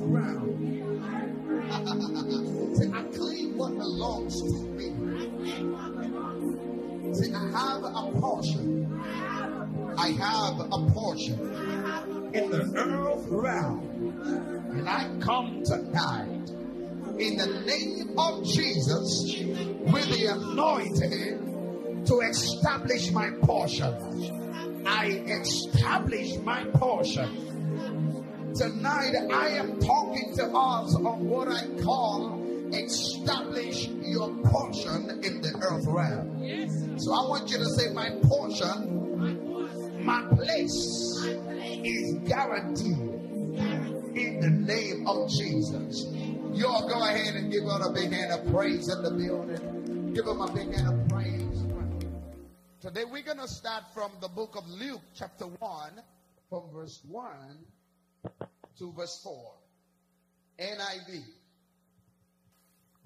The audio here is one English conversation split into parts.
Say, I claim what belongs to me. I have a portion. I have a portion in the earth realm. And I come tonight in the name of Jesus with the anointing to establish my portion. I establish my portion. Tonight I am talking to us on what I call establish your portion in the earth realm. Yes. So I want you to say, My portion, my place is guaranteed in the name of Jesus. You all go ahead and give God a big hand of praise in the building. Give him a big hand of praise. Today we're going to start from the book of Luke, chapter 1, from verse 1 to verse 4. NIV.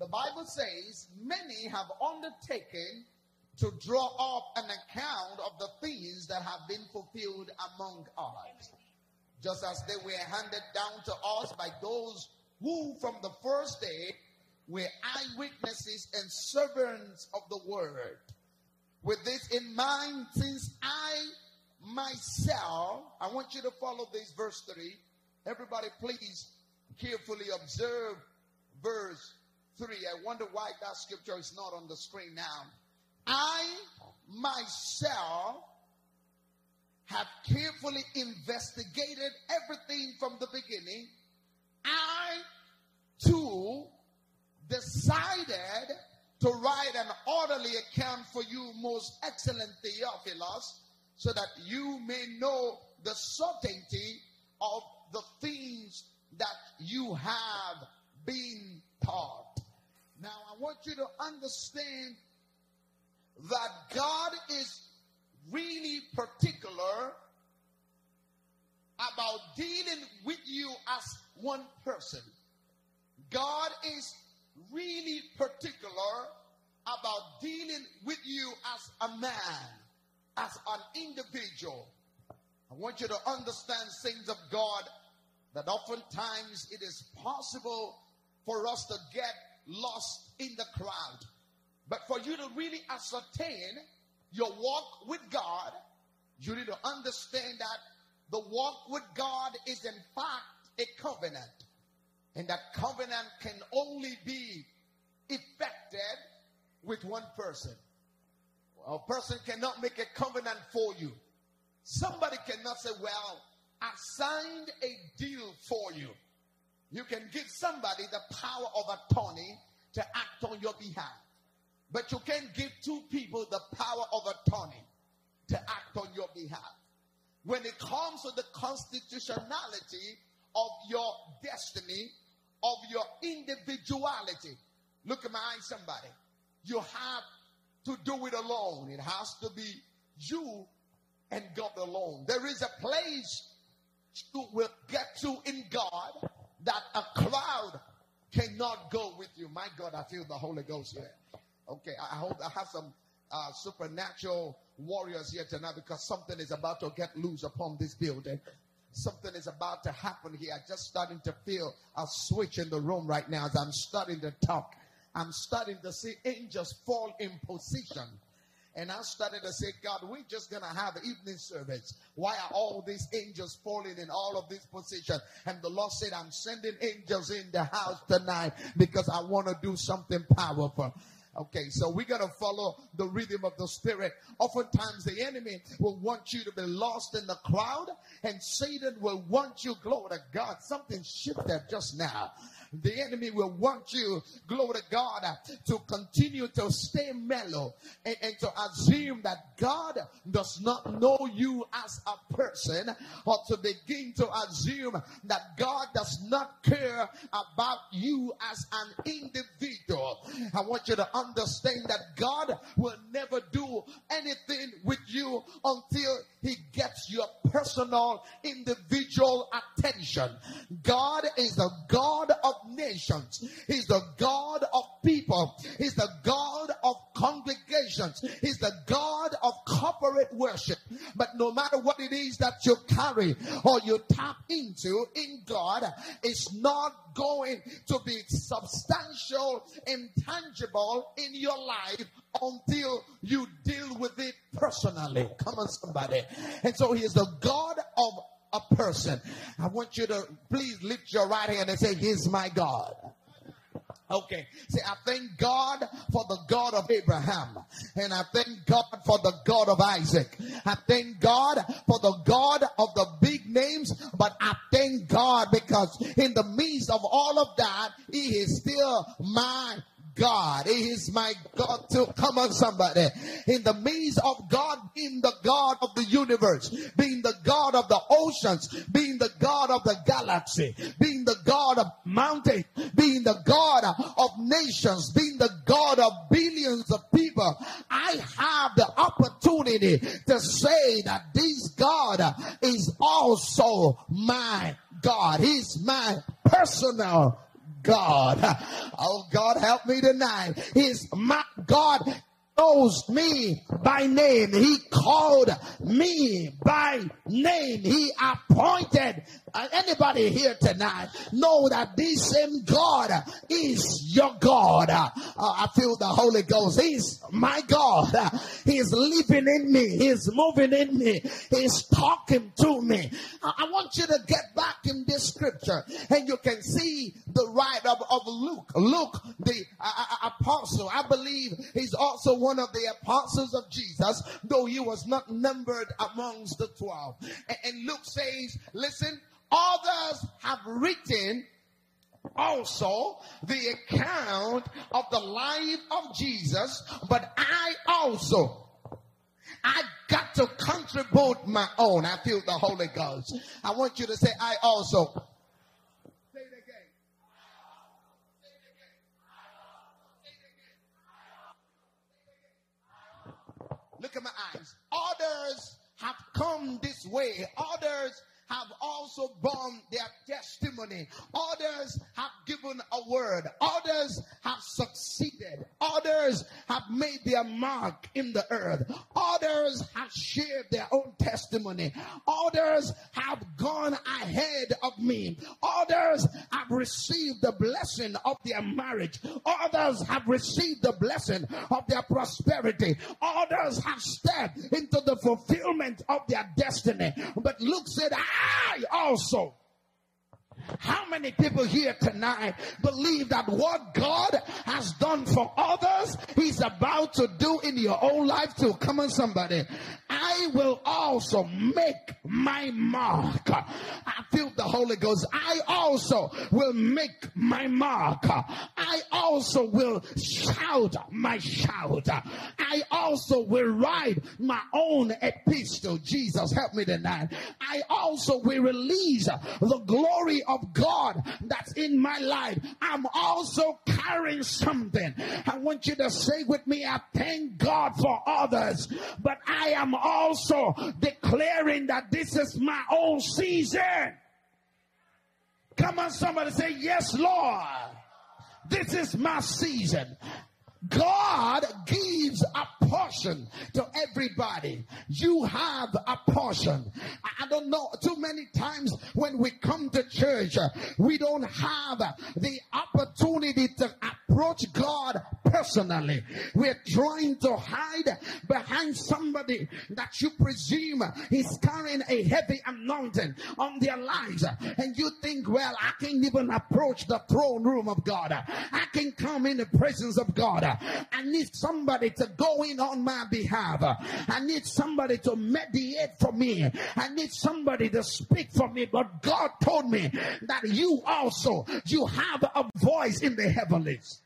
The Bible says, Many have undertaken to draw up an account of the things that have been fulfilled among us, just as they were handed down to us by those who from the first day were eyewitnesses and servants of the word. With this in mind, since I myself, I want you to follow this verse 3. Everybody, please carefully observe verse 3. I wonder why that scripture is not on the screen now. I myself have carefully investigated everything from the beginning. I too decided to write an orderly account for you, most excellent Theophilus, so that you may know the certainty of the things that you have been taught. Now, I want you to understand that God is really particular about dealing with you as one person. God is really particular about dealing with you as a man, as an individual. I want you to understand, things of God, that oftentimes it is possible for us to get lost in the crowd. But for you to really ascertain your walk with God, you need to understand that the walk with God is in fact a covenant. And that covenant can only be effected with one person. A person cannot make a covenant for you. Somebody cannot say, Well, I signed a deal for you. You can give somebody the power of attorney to act on your behalf. But you can't give two people the power of attorney to act on your behalf. When it comes to the constitutionality of your destiny, of your individuality, look at my eyes, somebody. You have to do it alone. It has to be you and God alone. There is a place you will get to in God that a crowd cannot go with you. My God, I feel the Holy Ghost here. Okay, I hope I have some uh, supernatural warriors here tonight because something is about to get loose upon this building. Something is about to happen here. I'm just starting to feel a switch in the room right now as I'm starting to talk. I'm starting to see angels fall in position. And I started to say, God, we're just going to have evening service. Why are all these angels falling in all of this position? And the Lord said, I'm sending angels in the house tonight because I want to do something powerful. Okay, so going to follow the rhythm of the Spirit. Oftentimes, the enemy will want you to be lost in the crowd, and Satan will want you, glory to God. Something shifted just now. The enemy will want you, glory to God, to continue to stay mellow and, and to assume that God does not know you as a person or to begin to assume that God does not care about you as an individual. I want you to understand that God will never do anything with you until he gets your personal individual attention. God is the God of nations. He's the God of people. He's the God of congregations. He's the God of corporate worship. But no matter what it is that you carry or you tap into in God, it's not going to be substantial and tangible in your life until you deal with it personally. Come on, somebody. And so he is the God of a person. I want you to please lift your right hand and say, He's my God. Okay. Say, I thank God for the God of Abraham. And I thank God for the God of Isaac. I thank God for the God of the big names. But I thank God because in the midst of all of that, He is still my God. He is my God to come on somebody. In the midst of God being the God of the universe, being the God of the oceans, being the God of the galaxy, being the God of mountains, being the God of nations, being the God of billions of people, I have the opportunity to say that this God is also my God. He's my personal God. Oh God, help me tonight. He's my God knows me by name. He called me by name. He appointed anybody here tonight know that this same God is your God. Uh, I feel the Holy Ghost. He's my God. He's living in me. He's moving in me. He's talking to me. I want you to get back in this scripture and you can see the write of, of Luke. Luke, the apostle, I believe he's also one of the apostles of Jesus, though he was not numbered amongst the 12. And, and Luke says, listen, others have written also the account of the life of Jesus, but I also I got to contribute my own. I feel the Holy Ghost. I want you to say, I also. Say it again. Say it again. Say it again. Look at my eyes. Others have come this way. Others have also borne their testimony. Others have given a word. Others have succeeded. Others have made their mark in the earth. Others have shared their own testimony. Others have gone ahead of me. Others have received the blessing of their marriage. Others have received the blessing of their prosperity. Others have stepped into the fulfillment of their destiny. But Luke said, I also how many people here tonight believe that what God has done for others, He's about to do in your own life too? Come on, somebody. I will also make my mark. I feel the Holy Ghost. I also will make my mark. I also will shout my shout. I also will write my own epistle. Jesus, help me tonight. I also will release the glory of of God that's in my life, I'm also carrying something. I want you to say with me, I thank God for others, but I am also declaring that this is my own season. Come on, somebody say, Yes, Lord. This is my season. God gives a portion to everybody. You have a portion. I don't know, too many times when we come to church, uh, we don't have the opportunity to approach God personally. We're trying to hide behind somebody that you presume is carrying a heavy anointing on their lives. And you think, well, I can't even approach the throne room of God. I can come in the presence of God. I need somebody to go in on my behalf. I need somebody to mediate for me. I need somebody to speak for me. But God told me that you also, you have a voice in the heavens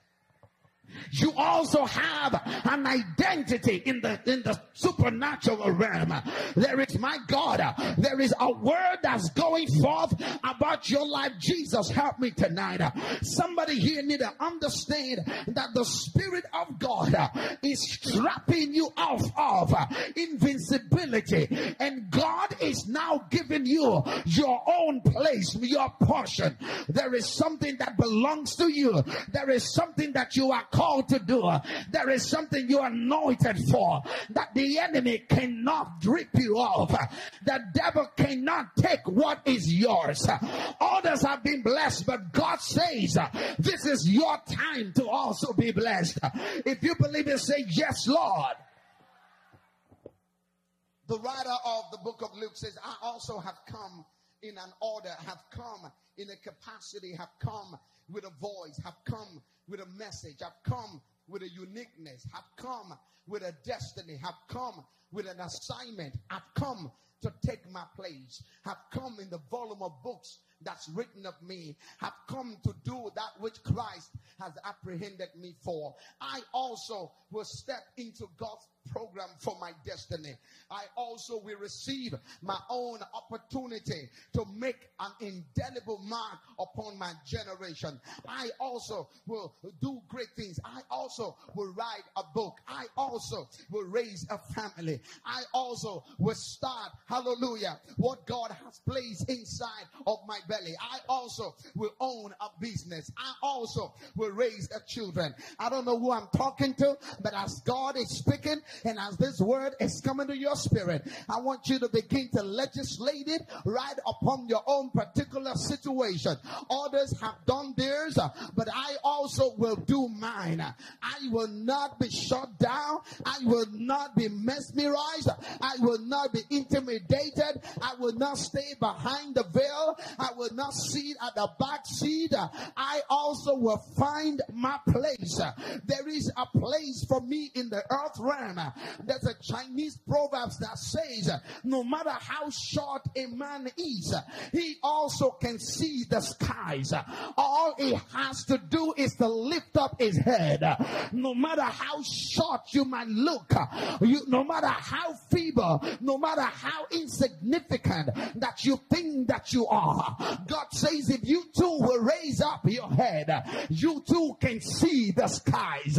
you also have an identity in the in the supernatural realm. There is my God. There is a word that's going forth about your life. Jesus, help me tonight. Somebody here need to understand that the Spirit of God is stripping you off of invincibility, and God is now giving you your own place, your portion. There is something that belongs to you. There is something that you are called called to do. There is something you're anointed for that the enemy cannot drip you off. The devil cannot take what is yours. Others have been blessed, but God says this is your time to also be blessed. If you believe it, say yes, Lord. The writer of the book of Luke says, I also have come in an order, have come in a capacity, have come with a voice, have come with a message, have come with a uniqueness, have come with a destiny, have come with an assignment, have come to take my place, have come in the volume of books that's written of me, have come to do that which Christ has apprehended me for. I also will step into God's program for my destiny. I also will receive my own opportunity to make an indelible mark upon my generation. I also will do great things. I also will write a book. I also will raise a family. I also will start, hallelujah, what God has placed inside of my belly. I also will own a business. I also will raise a children. I don't know who I'm talking to, but as God is speaking and as this word is coming to your spirit, I want you to begin to legislate it right upon your own particular situation. Others have done theirs, but I also will do mine. I will not be shut down. I will not be mesmerized. I will not be intimidated. I will not stay behind the veil. I will not sit at the back seat. I also will find my place. There is a place for me in the earth realm. There's a Chinese proverb that says, no matter how short a man is, he also can see the skies. All he has to do is to lift up his head. No matter how short you might look, you, no matter how feeble, no matter how insignificant that you think that you are, God says if you too will raise up your head, you too can see the skies.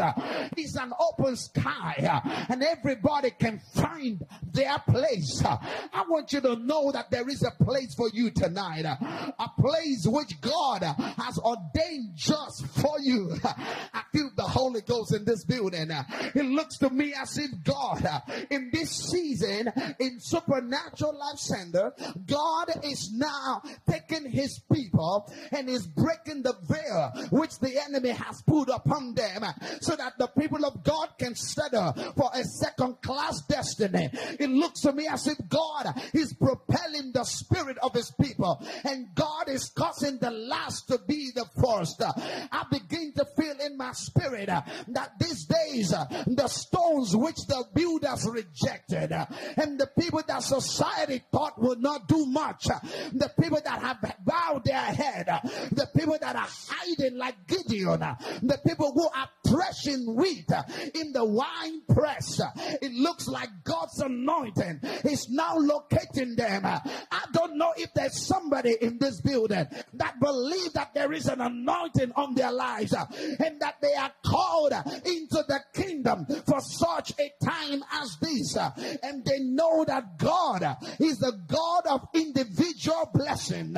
It's an open sky and everybody can find their place. I want you to know that there is a place for you tonight. A place which God has ordained just for you. I feel the Holy Ghost in this building. It looks to me as if God in this season in Supernatural Life Center, God is now taking his people and is breaking the veil which the enemy has put upon them so that the people of God can settle for a second class destiny. It looks to me as if God is propelling the spirit of his people and God is causing the last to be the first. I begin to feel in my spirit that these days the stones which the builders rejected and the people that society thought would not do much, the people that have bowed their head, the people that are hiding like Gideon, the people who are threshing wheat in the wine press. It looks like God's anointing is now locating them. I don't know if there's somebody in this building that believe that there is an anointing on their lives and that they are called into the kingdom for such a time as this. And they know that God is the God of individual blessing.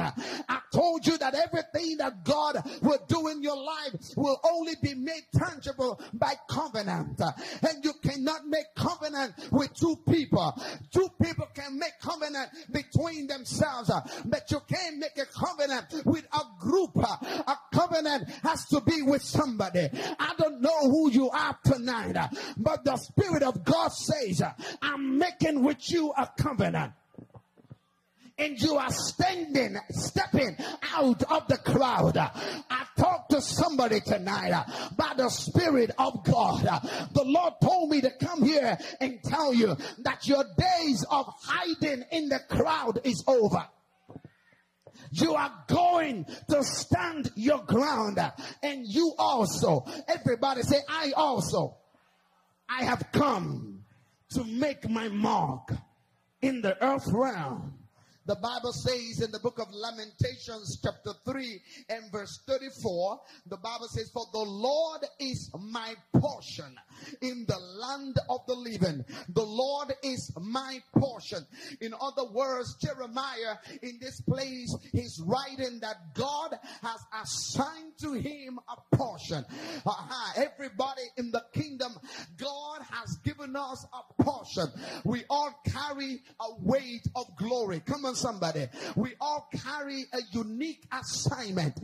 I told you that everything that God will do in your life will only be made tangible by covenant. And you cannot make covenant with two people. Two people can make covenant between themselves, but you can't make a covenant with a group. A covenant has to be with somebody. I don't know who you are tonight, but the Spirit of God says, I'm making with you a covenant and you are standing, stepping out of the crowd. I talked to somebody tonight by the Spirit of God. The Lord told me to come here and tell you that your days of hiding in the crowd is over. You are going to stand your ground and you also. Everybody say, I also. I have come to make my mark in the earth realm The Bible says in the book of Lamentations, chapter 3 and verse 34, the Bible says, For the Lord is my portion in the land of the living. The Lord is my portion. In other words, Jeremiah in this place, he's writing that God has assigned to him a portion. Uh-huh. Everybody in the kingdom, God has given us a portion. We all carry a weight of glory. Come on, somebody. We all carry a unique assignment.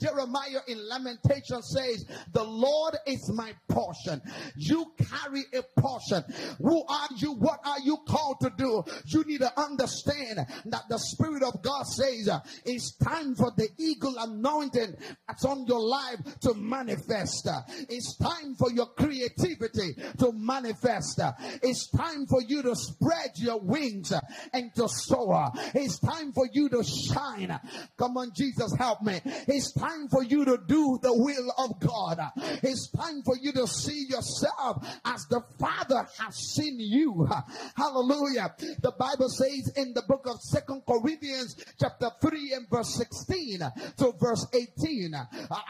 Jeremiah in Lamentation says, The Lord is my portion. You carry a portion. Who are you? What are you called to do? You need to understand that the Spirit of God says uh, it's time for the eagle anointing that's on your life to manifest. Uh, it's time for your creativity to manifest. Uh, it's time for you to spread your wings uh, and to soar. It's time for you to shine. Come on, Jesus, help me. It's time for you to do the will of God. It's time for you to see yourself as the Father has seen you. Hallelujah. The Bible says in the book of Second Corinthians chapter 3 and verse 16 to verse 18. I, I,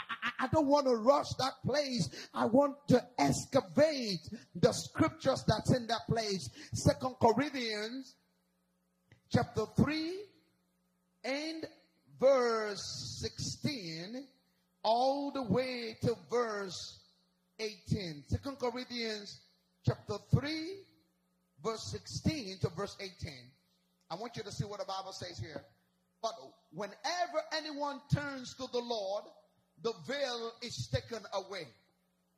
I don't want to rush that place. I want to excavate the scriptures that's in that place. Second Corinthians chapter 3 and verse 16 all the way to verse 18. Second Corinthians chapter 3 verse 16 to verse 18. I want you to see what the Bible says here. But whenever anyone turns to the Lord, the veil is taken away.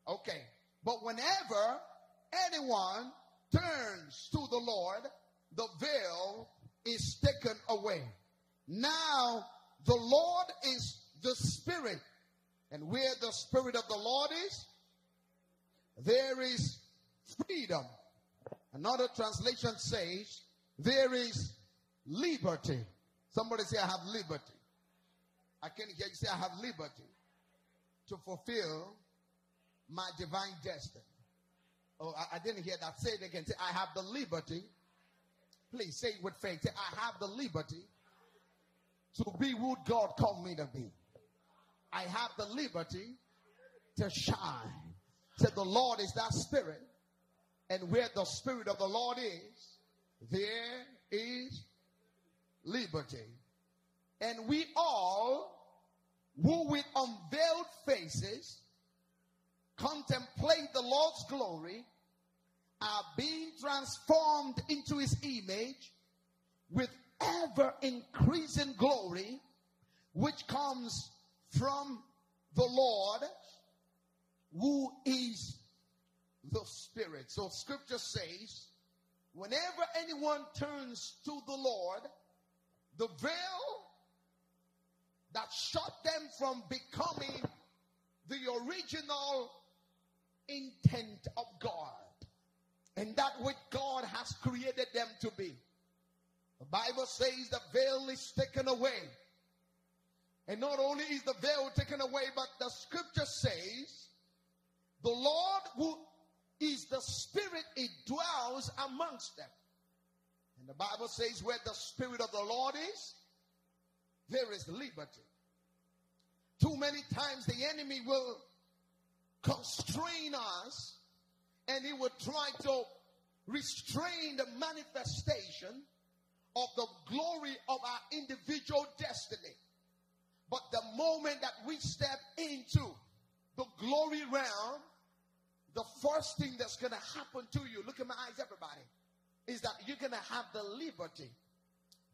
Okay. But whenever anyone turns to the Lord, the veil is taken away. Now, the Lord is the Spirit. And where the Spirit of the Lord is, there is freedom. Another translation says, there is liberty. Somebody say, I have liberty. I can hear you say, I have liberty to fulfill my divine destiny. Oh, I, I, didn't hear that. Say it again. Say, I have the liberty. Please say it with faith. Say, I have the liberty to be who God called me to be. I have the liberty to shine. Say, the Lord is that spirit. And where the spirit of the Lord is, there is liberty. And we all, who with unveiled faces contemplate the Lord's glory, are being transformed into his image with ever increasing glory, which comes from the Lord, who is the Spirit. So scripture says, whenever anyone turns to the Lord, the veil that shut them from becoming the original intent of God and that which God has created them to be. The Bible says the veil is taken away. And not only is the veil taken away, but the scripture says the Lord who is the spirit, it dwells amongst them. And the Bible says where the spirit of the Lord is, there is liberty. Too many times the enemy will constrain us and he will try to restrain the manifestation of the glory of our individual destiny. But the moment that we step into the glory realm, the first thing that's going to happen to you, look at my eyes, everybody, is that you're going to have the liberty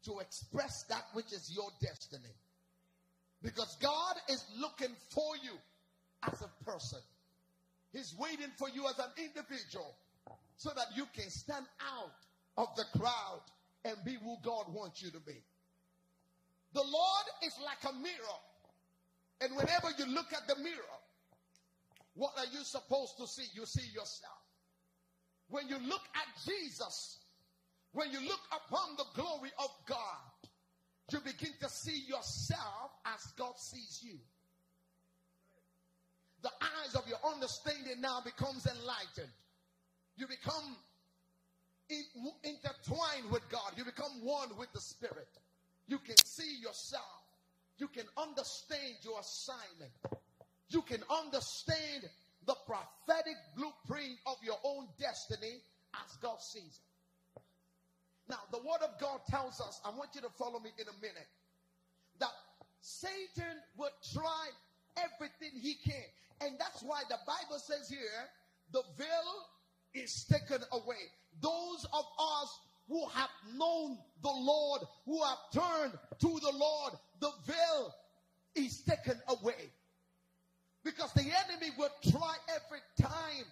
to express that which is your destiny. Because God is looking for you as a person. He's waiting for you as an individual so that you can stand out of the crowd and be who God wants you to be. The Lord is like a mirror. And whenever you look at the mirror, what are you supposed to see? You see yourself. When you look at Jesus, when you look upon the glory of God, you begin to see yourself as God sees you. The eyes of your understanding now becomes enlightened. You become in, intertwined with God. You become one with the Spirit. You can see yourself. You can understand your assignment. You can understand the prophetic blueprint of your own destiny as God sees it. Now, the word of God tells us, I want you to follow me in a minute, that Satan would try everything he can. And that's why the Bible says here, the veil is taken away. Those of us who have known the Lord, who have turned to the Lord, the veil is taken away. Because the enemy will try every time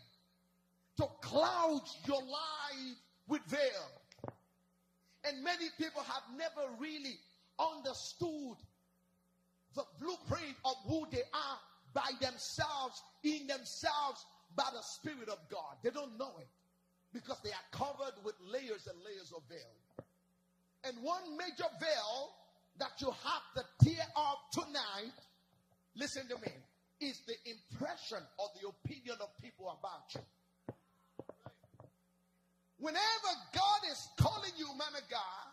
to cloud your life with veil. And many people have never really understood the blueprint of who they are by themselves, in themselves, by the Spirit of God. They don't know it because they are covered with layers and layers of veil. And one major veil that you have to tear off tonight, listen to me, is the impression or the opinion of people about you. Whenever God is calling you, man of God,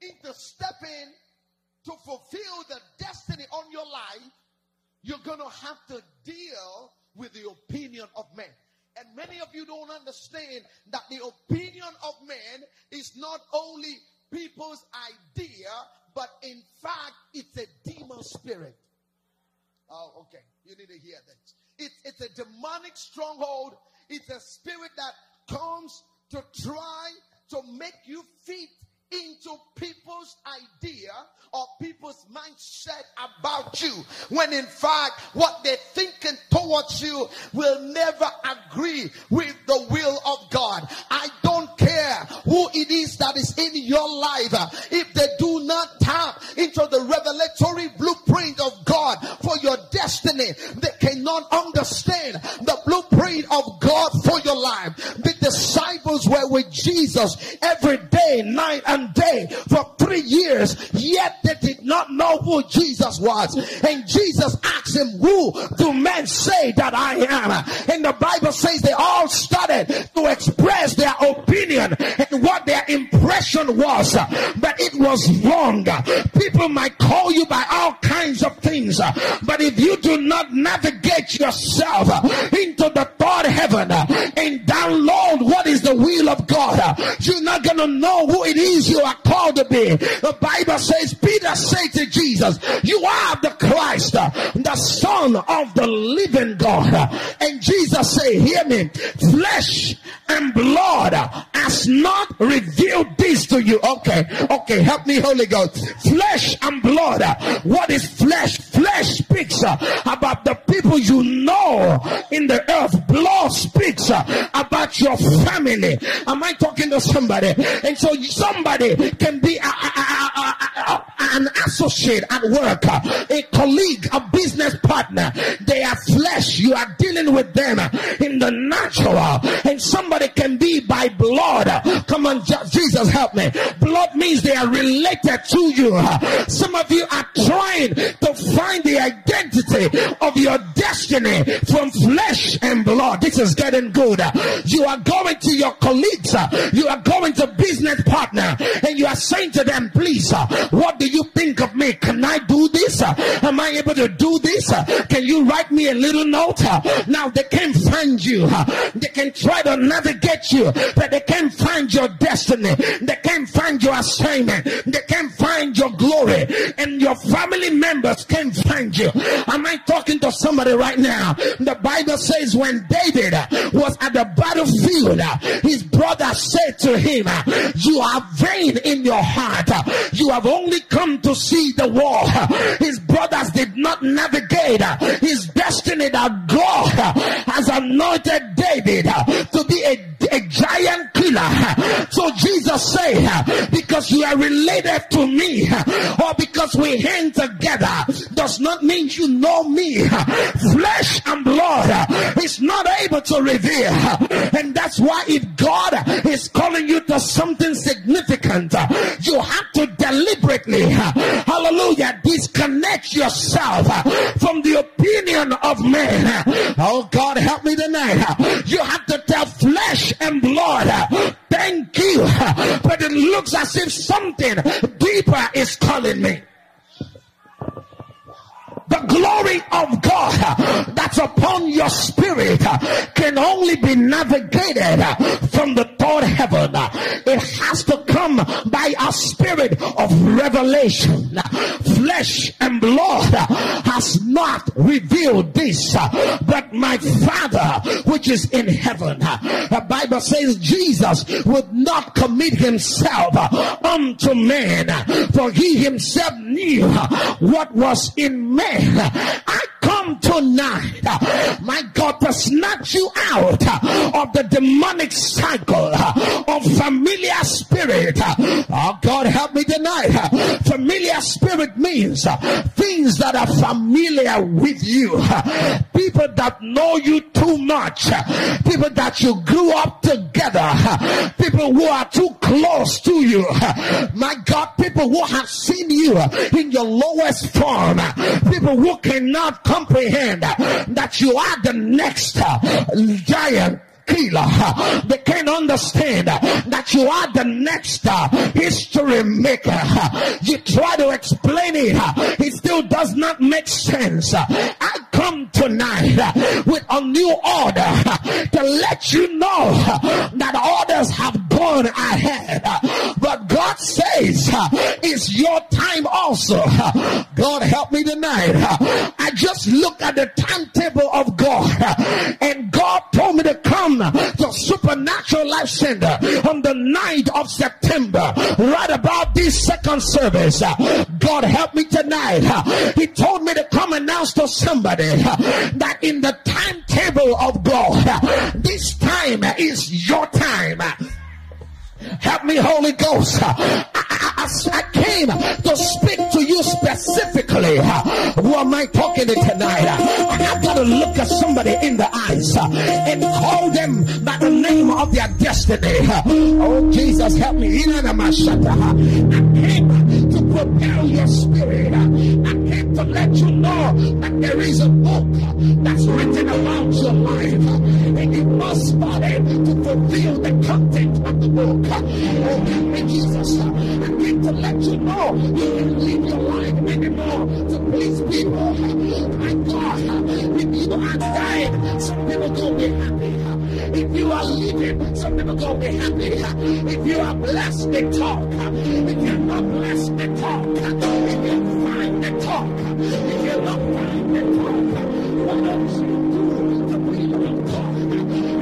into stepping to fulfill the destiny on your life, you're going to have to deal with the opinion of men. And many of you don't understand that the opinion of men is not only people's idea, but in fact, it's a demon spirit. Oh, okay. You need to hear this. It's, it's a demonic stronghold. It's a spirit that comes to try to make you fit into people's idea or people's mindset about you when in fact what they're thinking towards you will never agree with the will of God. I don't care who it is that is in your life if they do not tap into the revelatory blueprint of God for your destiny they cannot understand the blueprint of God for your life. The disciples were with Jesus every day, night and day for three years, yet they did not know who Jesus was. And Jesus asked him, Who do men say that I am? And the Bible says they all started to express their opinion and what their impression was, but it was wrong. People might call you by all kinds of things, but if you do not navigate yourself into the third heaven download what is the will of God, you're not going to know who it is you are called to be. The Bible says, Peter said to Jesus, You are the Christ, uh, the Son of the living God. And Jesus said, Hear me, flesh and blood has not revealed this to you. Okay, okay, help me, Holy Ghost. Flesh and blood. What is flesh? Flesh speaks uh, about the people you know in the earth. Blood speaks uh, about your family. Am I talking to somebody? And so somebody can be a, a, a, an associate at work, a colleague, a business partner. They are flesh. You are dealing with them in the natural. And somebody can be by blood. Come on, Jesus, help me. Blood means they are related to you. Some of you are trying to find the identity of your destiny from flesh and blood. This is getting good. You are going to your colleagues. You are going to business partner and you are saying to them, please, what do you think of me? Can I do this? Am I able to do this? Can you write me a little note? Now they can't find you. They can try to navigate you, but they can't find your destiny. They can't find your assignment. They can't find your glory. And your family members can't find you. Am I talking to somebody right now? The Bible says when David was at the battlefield, his brother said to him, You are vain in your heart. You have only come to see the war. His brothers did not navigate uh, his destiny that God uh, has anointed David uh, to be a a giant killer. So Jesus said, because you are related to me or because we hang together does not mean you know me. Flesh and blood is not able to reveal. And that's why if God is calling you to something significant, you have to deliberately, hallelujah, disconnect yourself Uh, from the opinion of man. Oh God, help me tonight. You have to tell flesh and blood. Uh, thank you, but it looks as if something deeper is calling me the glory of God that's upon your spirit can only be navigated from the third heaven. It has to come by a spirit of revelation. Flesh and blood has not revealed this, but my Father which is in heaven. Bible says Jesus would not commit himself unto man, for he himself knew what was in man. I come tonight, my God, to snatch you out of the demonic cycle of familiar spirit. Oh, God, help me tonight. Familiar spirit means things that are familiar with you, people that know you too much, people that you grew up together, people who are too close to you. My God, people who have seen you in your lowest form, people who cannot comprehend that you are the next uh, giant killer. They can't understand that you are the next history maker. You try to explain it, it still does not make sense. I come tonight with a new order to let you know that orders have gone ahead. But God says it's your time also. God help me tonight. I just look at the timetable of God and God told me to come the uh, Supernatural Life Center uh, on the 9th of September, right about this second service. Uh, God help me tonight. He told me to come announce to somebody that in the timetable of God, this time is your time. Help me, Holy Ghost. I, I, I, came to speak to you specifically. Who am I talking to tonight? To look at somebody in the eyes uh, and call them by the name of their destiny. Uh, oh, Jesus, help me. Uh, I came prepare your spirit. I came to let you know that there is a book that's written about your life. And it must study to fulfill the content of the book. Oh, Jesus, I need to let you know you can live your life anymore to please people. My God, if you are dying, some people gonna be happy. If you are living, some people gonna be happy. If you are blessed, they talk. If you're not blessed, they talk. If you're fine, they talk. If you're not fine, they talk. What else you do to people talk?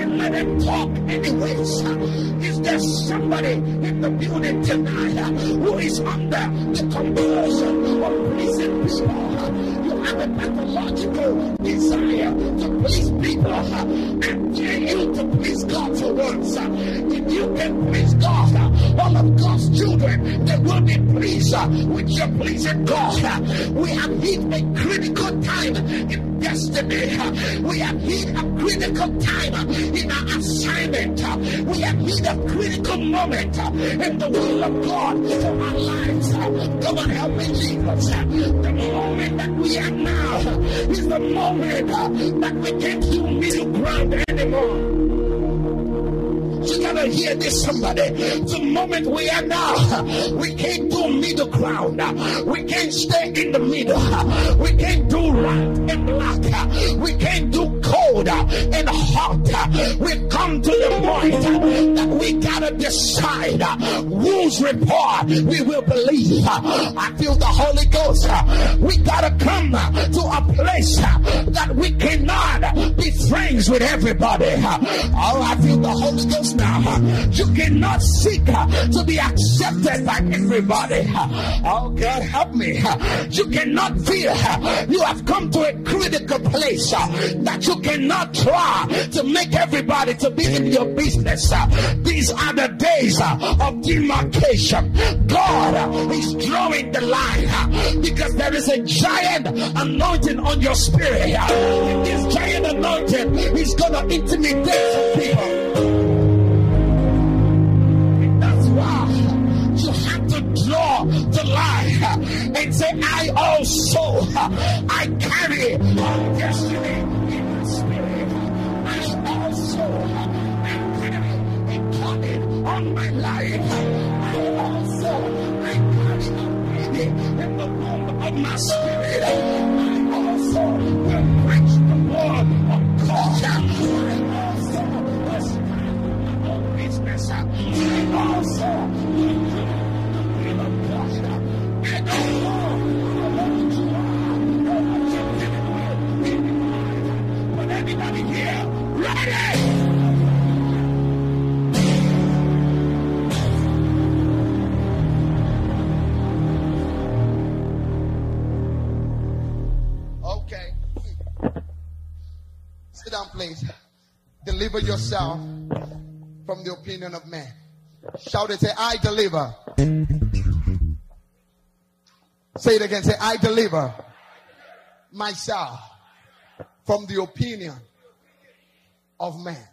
And let them talk anyways there's somebody in the building tonight who is under the compulsion of pleasing people. Have a pathological desire to please people dare you to please God for once. If you can please God, all of God's children, they will be pleased with your pleasing God. We have hit a critical time in destiny. We have hit a critical time in our assignment. We have hit a critical moment in the will of God for our lives. Come on, help me, Jesus. The moment that we are now is the moment that we can't do middle ground anymore. Gotta hear this, somebody. The moment we are now, we can't do middle ground. We can't stay in the middle. We can't do right and black. We can't do cold uh, and hot. Uh, We've come to the point uh, that we gotta decide whose report we will believe. I feel the Holy Ghost. We gotta come to a place that we cannot be friends with everybody. Oh, I feel the Holy Ghost now. You cannot seek to be accepted by everybody. Oh, God, help me. You cannot feel you have come to a critical place that you cannot try to make everybody to be in your business. These are the days of demarcation. God is drawing the line because there is a giant anointing on your spirit. This giant anointing is going to intimidate some people. And that's why you have to draw the line and say, I also, I carry destiny my spirit. A on my life. I also I carry a baby in the of my spirit. I also will the word of God. I also will stand my own Deliver yourself from the opinion of man. Shout it, say, I deliver. Say it again, say, I deliver myself from the opinion of man.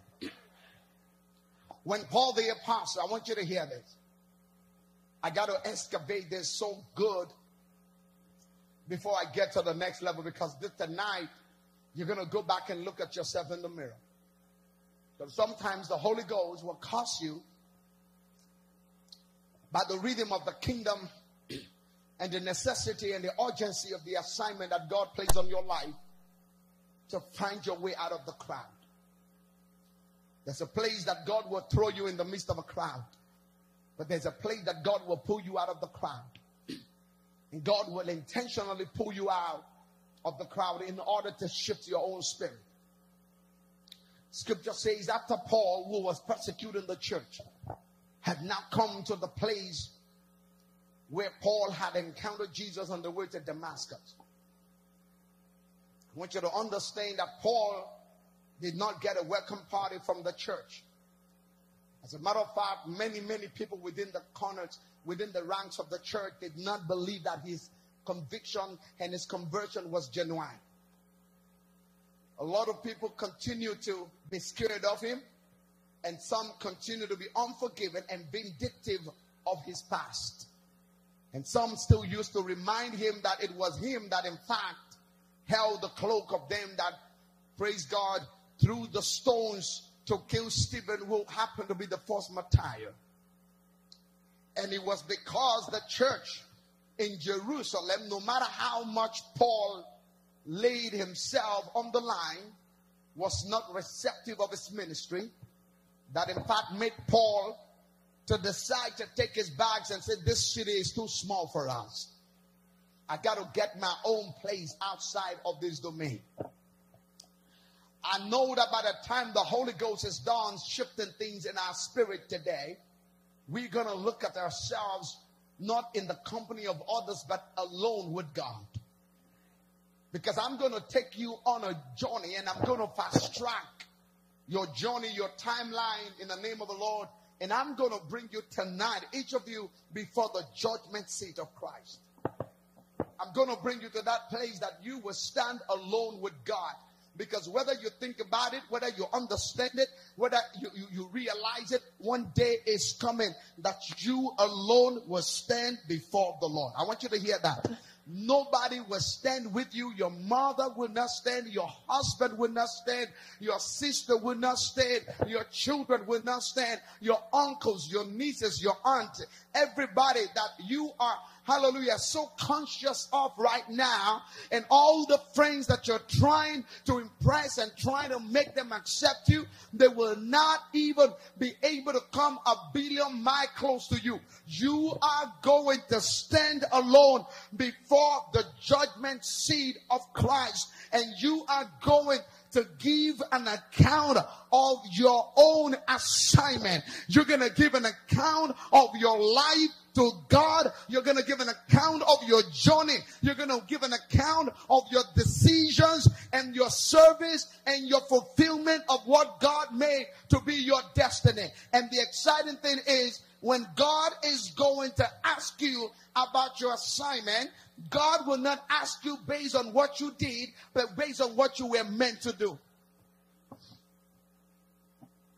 When Paul the apostle, I want you to hear this. I got to excavate this so good before I get to the next level because this tonight you're going to go back and look at yourself in the mirror. Sometimes the Holy Ghost will cause you by the rhythm of the kingdom and the necessity and the urgency of the assignment that God placed on your life to find your way out of the crowd. There's a place that God will throw you in the midst of a crowd, but there's a place that God will pull you out of the crowd. And God will intentionally pull you out of the crowd in order to shift your own spirit. Scripture says, after Paul, who was persecuting the church, had now come to the place where Paul had encountered Jesus on the way to Damascus. I want you to understand that Paul did not get a welcome party from the church. As a matter of fact, many, many people within the corners, within the ranks of the church, did not believe that his conviction and his conversion was genuine. A lot of people continue to be scared of him, and some continue to be unforgiving and vindictive of his past. And some still used to remind him that it was him that, in fact, held the cloak of them that, praise God, threw the stones to kill Stephen, who happened to be the first martyr. And it was because the church in Jerusalem, no matter how much Paul laid himself on the line, was not receptive of his ministry, that in fact made Paul to decide to take his bags and say, This city is too small for us. I got to get my own place outside of this domain. I know that by the time the Holy Ghost is done shifting things in our spirit today, we're going to look at ourselves not in the company of others, but alone with God. Because I'm going to take you on a journey and I'm going to fast track your journey, your timeline in the name of the Lord. And I'm going to bring you tonight, each of you, before the judgment seat of Christ. I'm going to bring you to that place that you will stand alone with God. Because whether you think about it, whether you understand it, whether you, you, you, realize it, one day is coming that you alone will stand before the Lord. I want you to hear that. Nobody will stand with you. Your mother will not stand. Your husband will not stand. Your sister will not stand. Your children will not stand. Your uncles, your nieces, your aunt, everybody that you are hallelujah, so conscious of right now, and all the friends that you're trying to impress and trying to make them accept you, they will not even be able to come a billion miles close to you. You are going to stand alone before the judgment seat of Christ, and you are going to give an account of your own assignment. You're going to give an account of your life to God. You're going to give an account of your journey. You're going to give an account of your decisions and your service and your fulfillment of what God made to be your destiny. And the exciting thing is when God is going to ask you about your assignment, God will not ask you based on what you did, but based on what you were meant to do.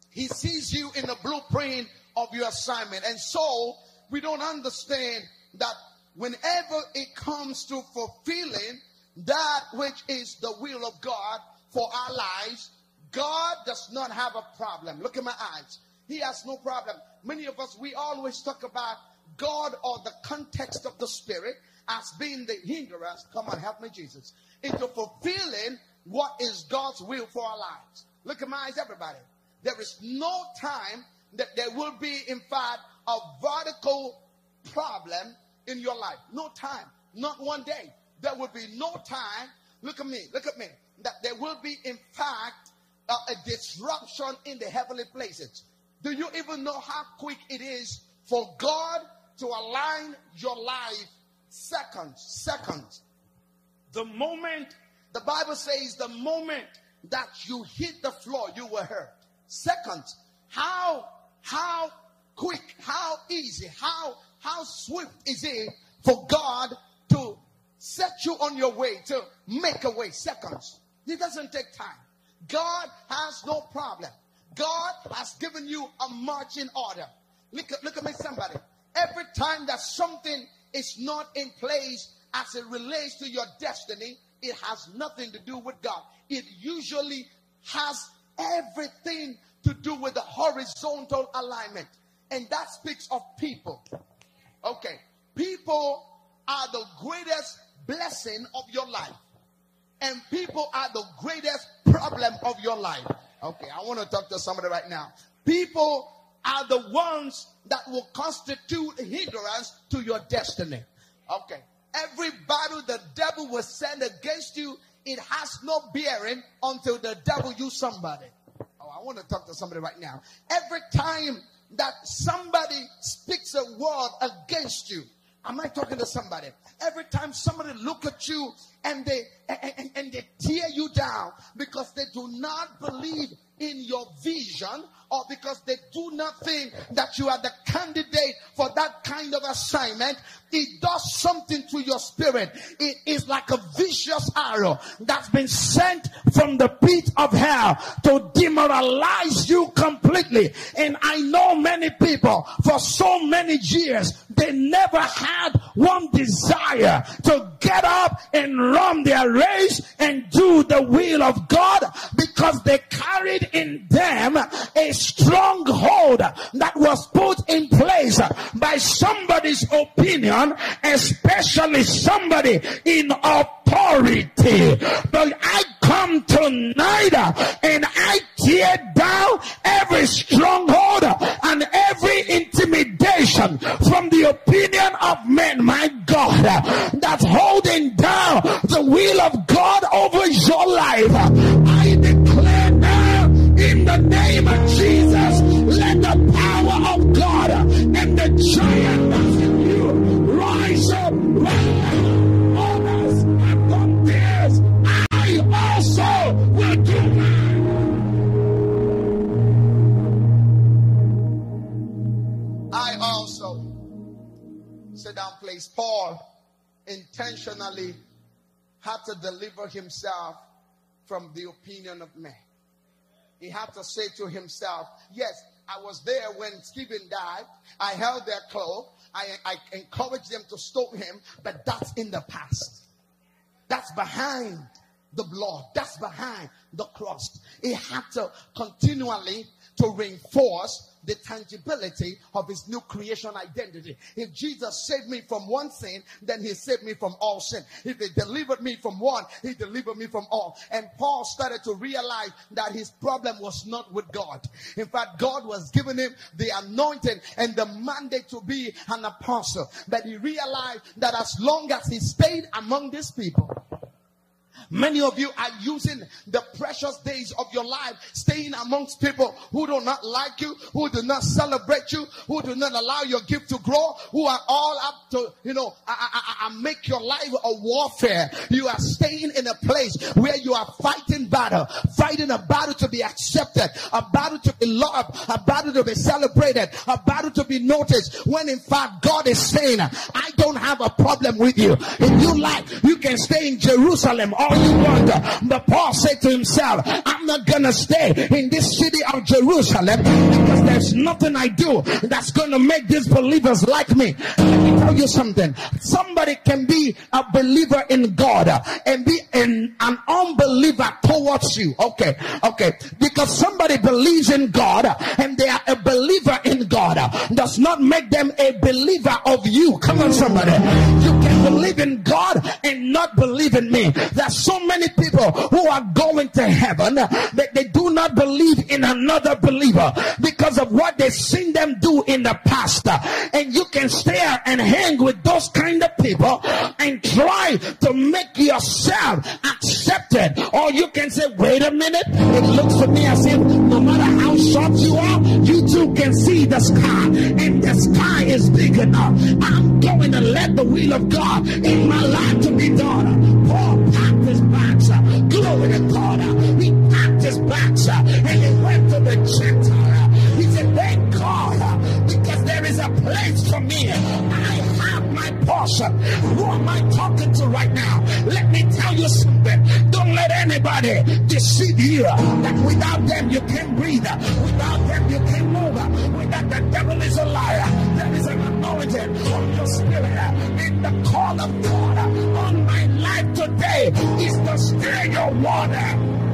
He sees you in the blueprint of your assignment. And so we don't understand that whenever it comes to fulfilling that which is the will of God for our lives, God does not have a problem. Look at my eyes. He has no problem. Many of us, we always talk about God or the context of the Spirit as being the hindrance. Come on, help me, Jesus. Into fulfilling what is God's will for our lives. Look at my eyes, everybody. There is no time that there will be, in fact, a vertical problem in your life. No time. Not one day. There will be no time. Look at me. Look at me. That there will be, in fact, uh, a disruption in the heavenly places. Do you even know how quick it is for God to align your life seconds? Seconds. The moment, the Bible says, the moment that you hit the floor, you were hurt. Seconds. How, how quick, how easy, how, how swift is it for God to set you on your way, to make a way? Seconds. It doesn't take time. God has no problem. God has given you a marching order. Look look at me, somebody. Every time that something is not in place as it relates to your destiny, it has nothing to do with God. It usually has everything to do with the horizontal alignment. And that speaks of people. Okay. People are the greatest blessing of your life. And people are the greatest problem of your life. Okay, I want to talk to somebody right now. People are the ones that will constitute hindrance to your destiny. Okay. Every battle the devil will send against you, it has no bearing until the devil use somebody. Oh, I want to talk to somebody right now. Every time that somebody speaks a word against you, Am I talking to somebody? Every time somebody look at you and they and, and, they tear you down because they do not believe in your vision or because they do not think that you are the candidate for that kind of assignment, it does something to your spirit. It is like a vicious arrow that's been sent from the pit of hell to demoralize you completely. And I know many people for so many years, they never had one desire to get up and run their race and do the will of God because they carried in them a stronghold that was put in place by somebody's opinion, especially somebody in authority. But I come tonight and I tear down every stronghold and every intimidation from the opinion of men, my God, that's holding down the will of God over your life. I declare now in the name of Jesus, let the power of God and the giant that's in you rise up right Others have done theirs. I also will do mine. I also, sit down, please. Paul intentionally had to deliver himself from the opinion of men. He had to say to himself, Yes, I was there when Stephen died. I held their cloak. I, I encouraged them to stone him, but that's in the past. That's behind the blood. That's behind the cross. He had to continually to reinforce the tangibility of his new creation identity. If Jesus saved me from one sin, then he saved me from all sin. If he delivered me from one, he delivered me from all. And Paul started to realize that his problem was not with God. In fact, God was giving him the anointing and the mandate to be an apostle. But he realized that as long as he stayed among these people, Many of you are using the precious days of your life staying amongst people who do not like you, who do not celebrate you, who do not allow your gift to grow, who are all up to, you know, I, I, I make your life a warfare. You are staying in a place where you are fighting battle, fighting a battle to be accepted, a battle to be loved, a battle to be celebrated, a battle to be noticed. When in fact God is saying, I don't have a problem with you. If you like, you can stay in Jerusalem all you want. But Paul said to himself, I'm not gonna stay in this city of Jerusalem because there's nothing I do that's gonna make these believers like me. Let me tell you something. Somebody can be a believer in God and be an, an unbeliever towards you. Okay, okay. Because somebody believes in God and they are a believer in God does not make them a believer of you. Come on, somebody. You can believe in God and not believe in me. There's so many people who are going to heaven that they do not believe in another believer because of what they've seen them do in the past. And you can stare and hang with those kind of people and try to make yourself accepted. Or you can say, wait a minute, it looks to me as if no matter how short you are, you too can see the sky. And the sky is big enough. I'm going to let the will of God in my life to be done. Paul. Glory to God. He packed his bags and he went to the Gentile. He said, thank God because there is a place for me. I have my portion. Who am I talking to right now? Let me tell you something. Don't let anybody deceive you that without them you can't breathe. Without them you can't move. Without the devil is a liar. There is an anointing on your spirit. And the call of God on my life today is to stir your water.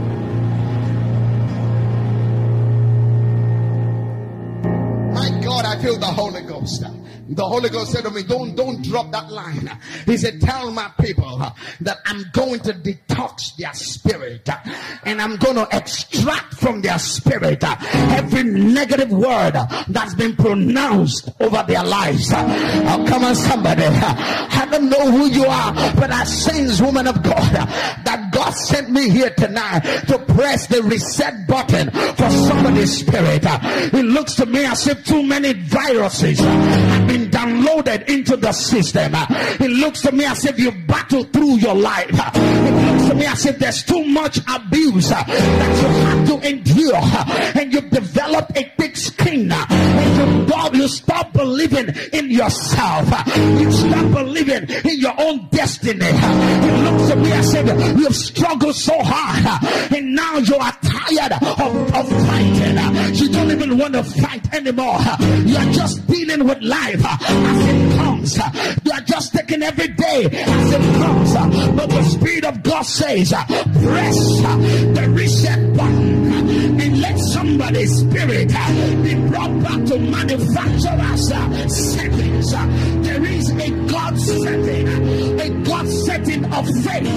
God, I feel the Holy Ghost. The Holy Ghost said to me, don't, don't drop that line. He said, tell my people that I'm going to detox their spirit and I'm going to extract from their spirit every negative word that's been pronounced over their lives. Oh, come on, somebody. I don't know who you are, but I sense, woman of God, God sent me here tonight to press the reset button for somebody's spirit. It looks to me as if too many viruses have been downloaded into the system. It looks to me as if you battle through your life. It looks to me as if there's too much abuse that you have to endure, and you've developed a thick skin. And you, God, you stop believing in yourself. You stop believing in your own destiny. It looks to me as if you've struggled so hard, and now you are tired of, of fighting. You don't even want to fight anymore. You're just dealing with life as it comes. You are just taking every day as it comes. But the Spirit of God says, press the reset button and let somebody's spirit be brought back to manufacturer's settings. There is a God setting, a God setting of faith,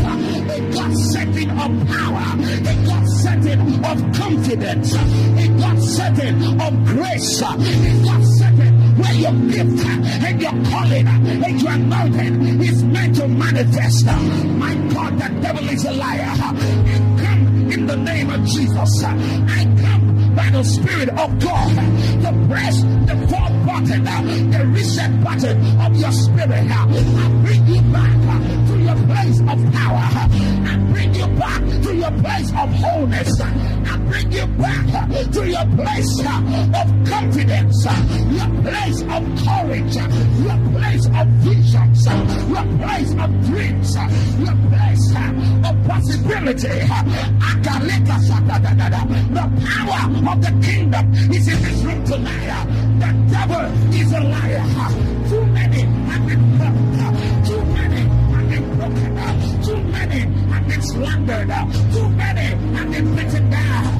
a God setting of power, a God setting of confidence, a God setting of grace, a God setting where your gift and your calling and your anointing is meant to manifest. My God, the devil is a liar. I come in the name of Jesus. I come by the Spirit of God to press the fourth button, the reset button of your spirit. I bring you back to your place of power. I bring you back to your place of wholeness. Bring you back to your place of confidence, your place of courage, your place of visions, your place of dreams, your place of possibility. The power of the kingdom is in this room tonight. The devil is a liar. Too many have been hurt. Too many have been broken. Too many have been slandered. Too many have been beaten down.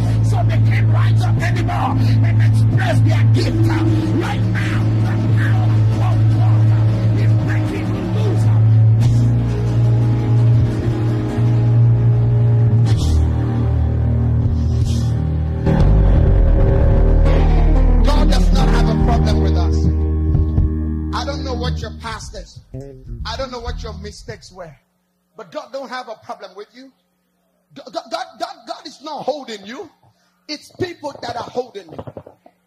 They can't rise up anymore and express their gift. Uh, right now, the power of God is. God does not have a problem with us. I don't know what your past is. I don't know what your mistakes were. But God don't have a problem with you. God, God, God, God is not holding you. It's people that are holding you.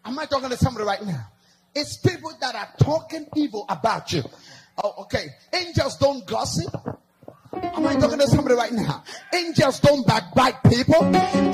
Am I talking to somebody right now? It's people that are talking evil about you. Oh, okay. Angels don't gossip. Am I talking to somebody right now? Angels don't backbite people.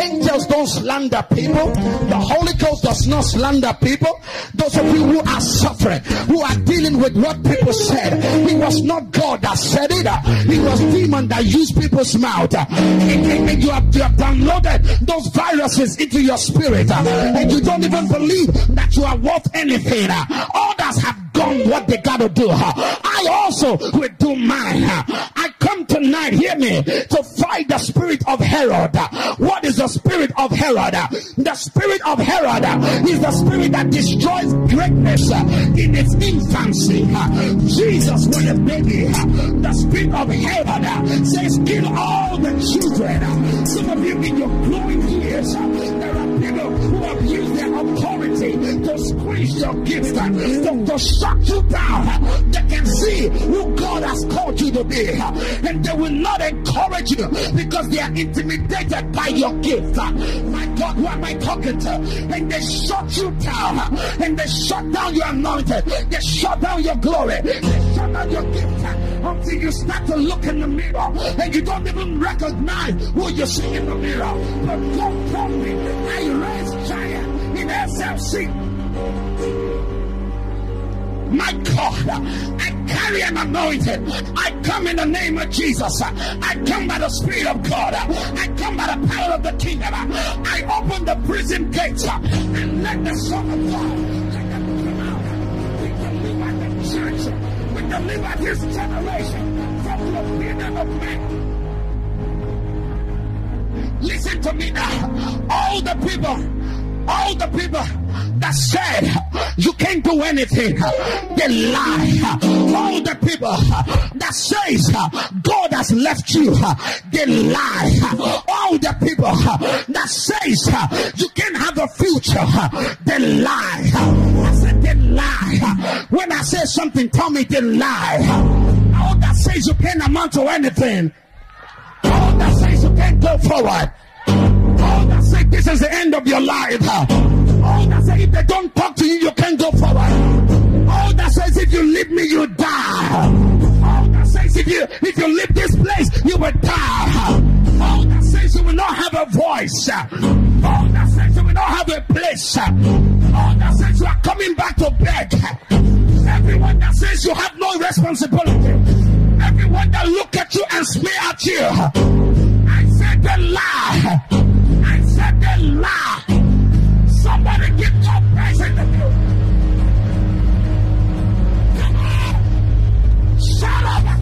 Angels don't slander people. The Holy Ghost does not slander people. Those of you who are suffering, who are dealing with what people said, it was not God that said it. It was demon that used people's mouth. And, you, have, you have downloaded those viruses into your spirit. And you don't even believe that you are worth anything. Others have done what they got to do. I also will do mine. I come tonight, hear me, to fight the spirit of Herod. What is the spirit of Herod? The spirit of Herod is the spirit that destroys greatness in its infancy. Jesus was a baby. The spirit of Herod says, kill all the children. Some of you in your growing years, there are people who abuse their authority to squeeze your gift, uh, to, to shut you down. They can see who God has called you to be, and they will not encourage you because they are intimidated by your gift. Uh, my God, who am I talking to? And they shut you down, and they shut down your anointed, they shut down your glory, they shut down your gift uh, until you start to look in the mirror and you don't even recognize who you see in the mirror. But God told me, I raised giant SLC. My God, I carry an anointing. I come in the name of Jesus. I come by the Spirit of God. I come by the power of the kingdom. I open the prison gates and let the Son of God. We deliver the church. We deliver this generation from the opinion of men. Listen to me now. All the people all the people that said you can't do anything, they lie. All the people that says God has left you, they lie. All the people that says you can't have a future, they lie. I said they lie. When I say something, tell me they lie. All that says you can't amount to anything. All that says you can't go forward this is the end of your life. All that say if they don't talk to you, you can't go forward. All that says if you leave me, you die. All that says if you if you leave this place, you will die. All that says you will not have a voice. All that says you will not have a place. All that says you are coming back to bed. Everyone that says you have no responsibility. Everyone that look at you and smear at you. I said the lie said they lie. Somebody get your face in the view. Come on. Shut up.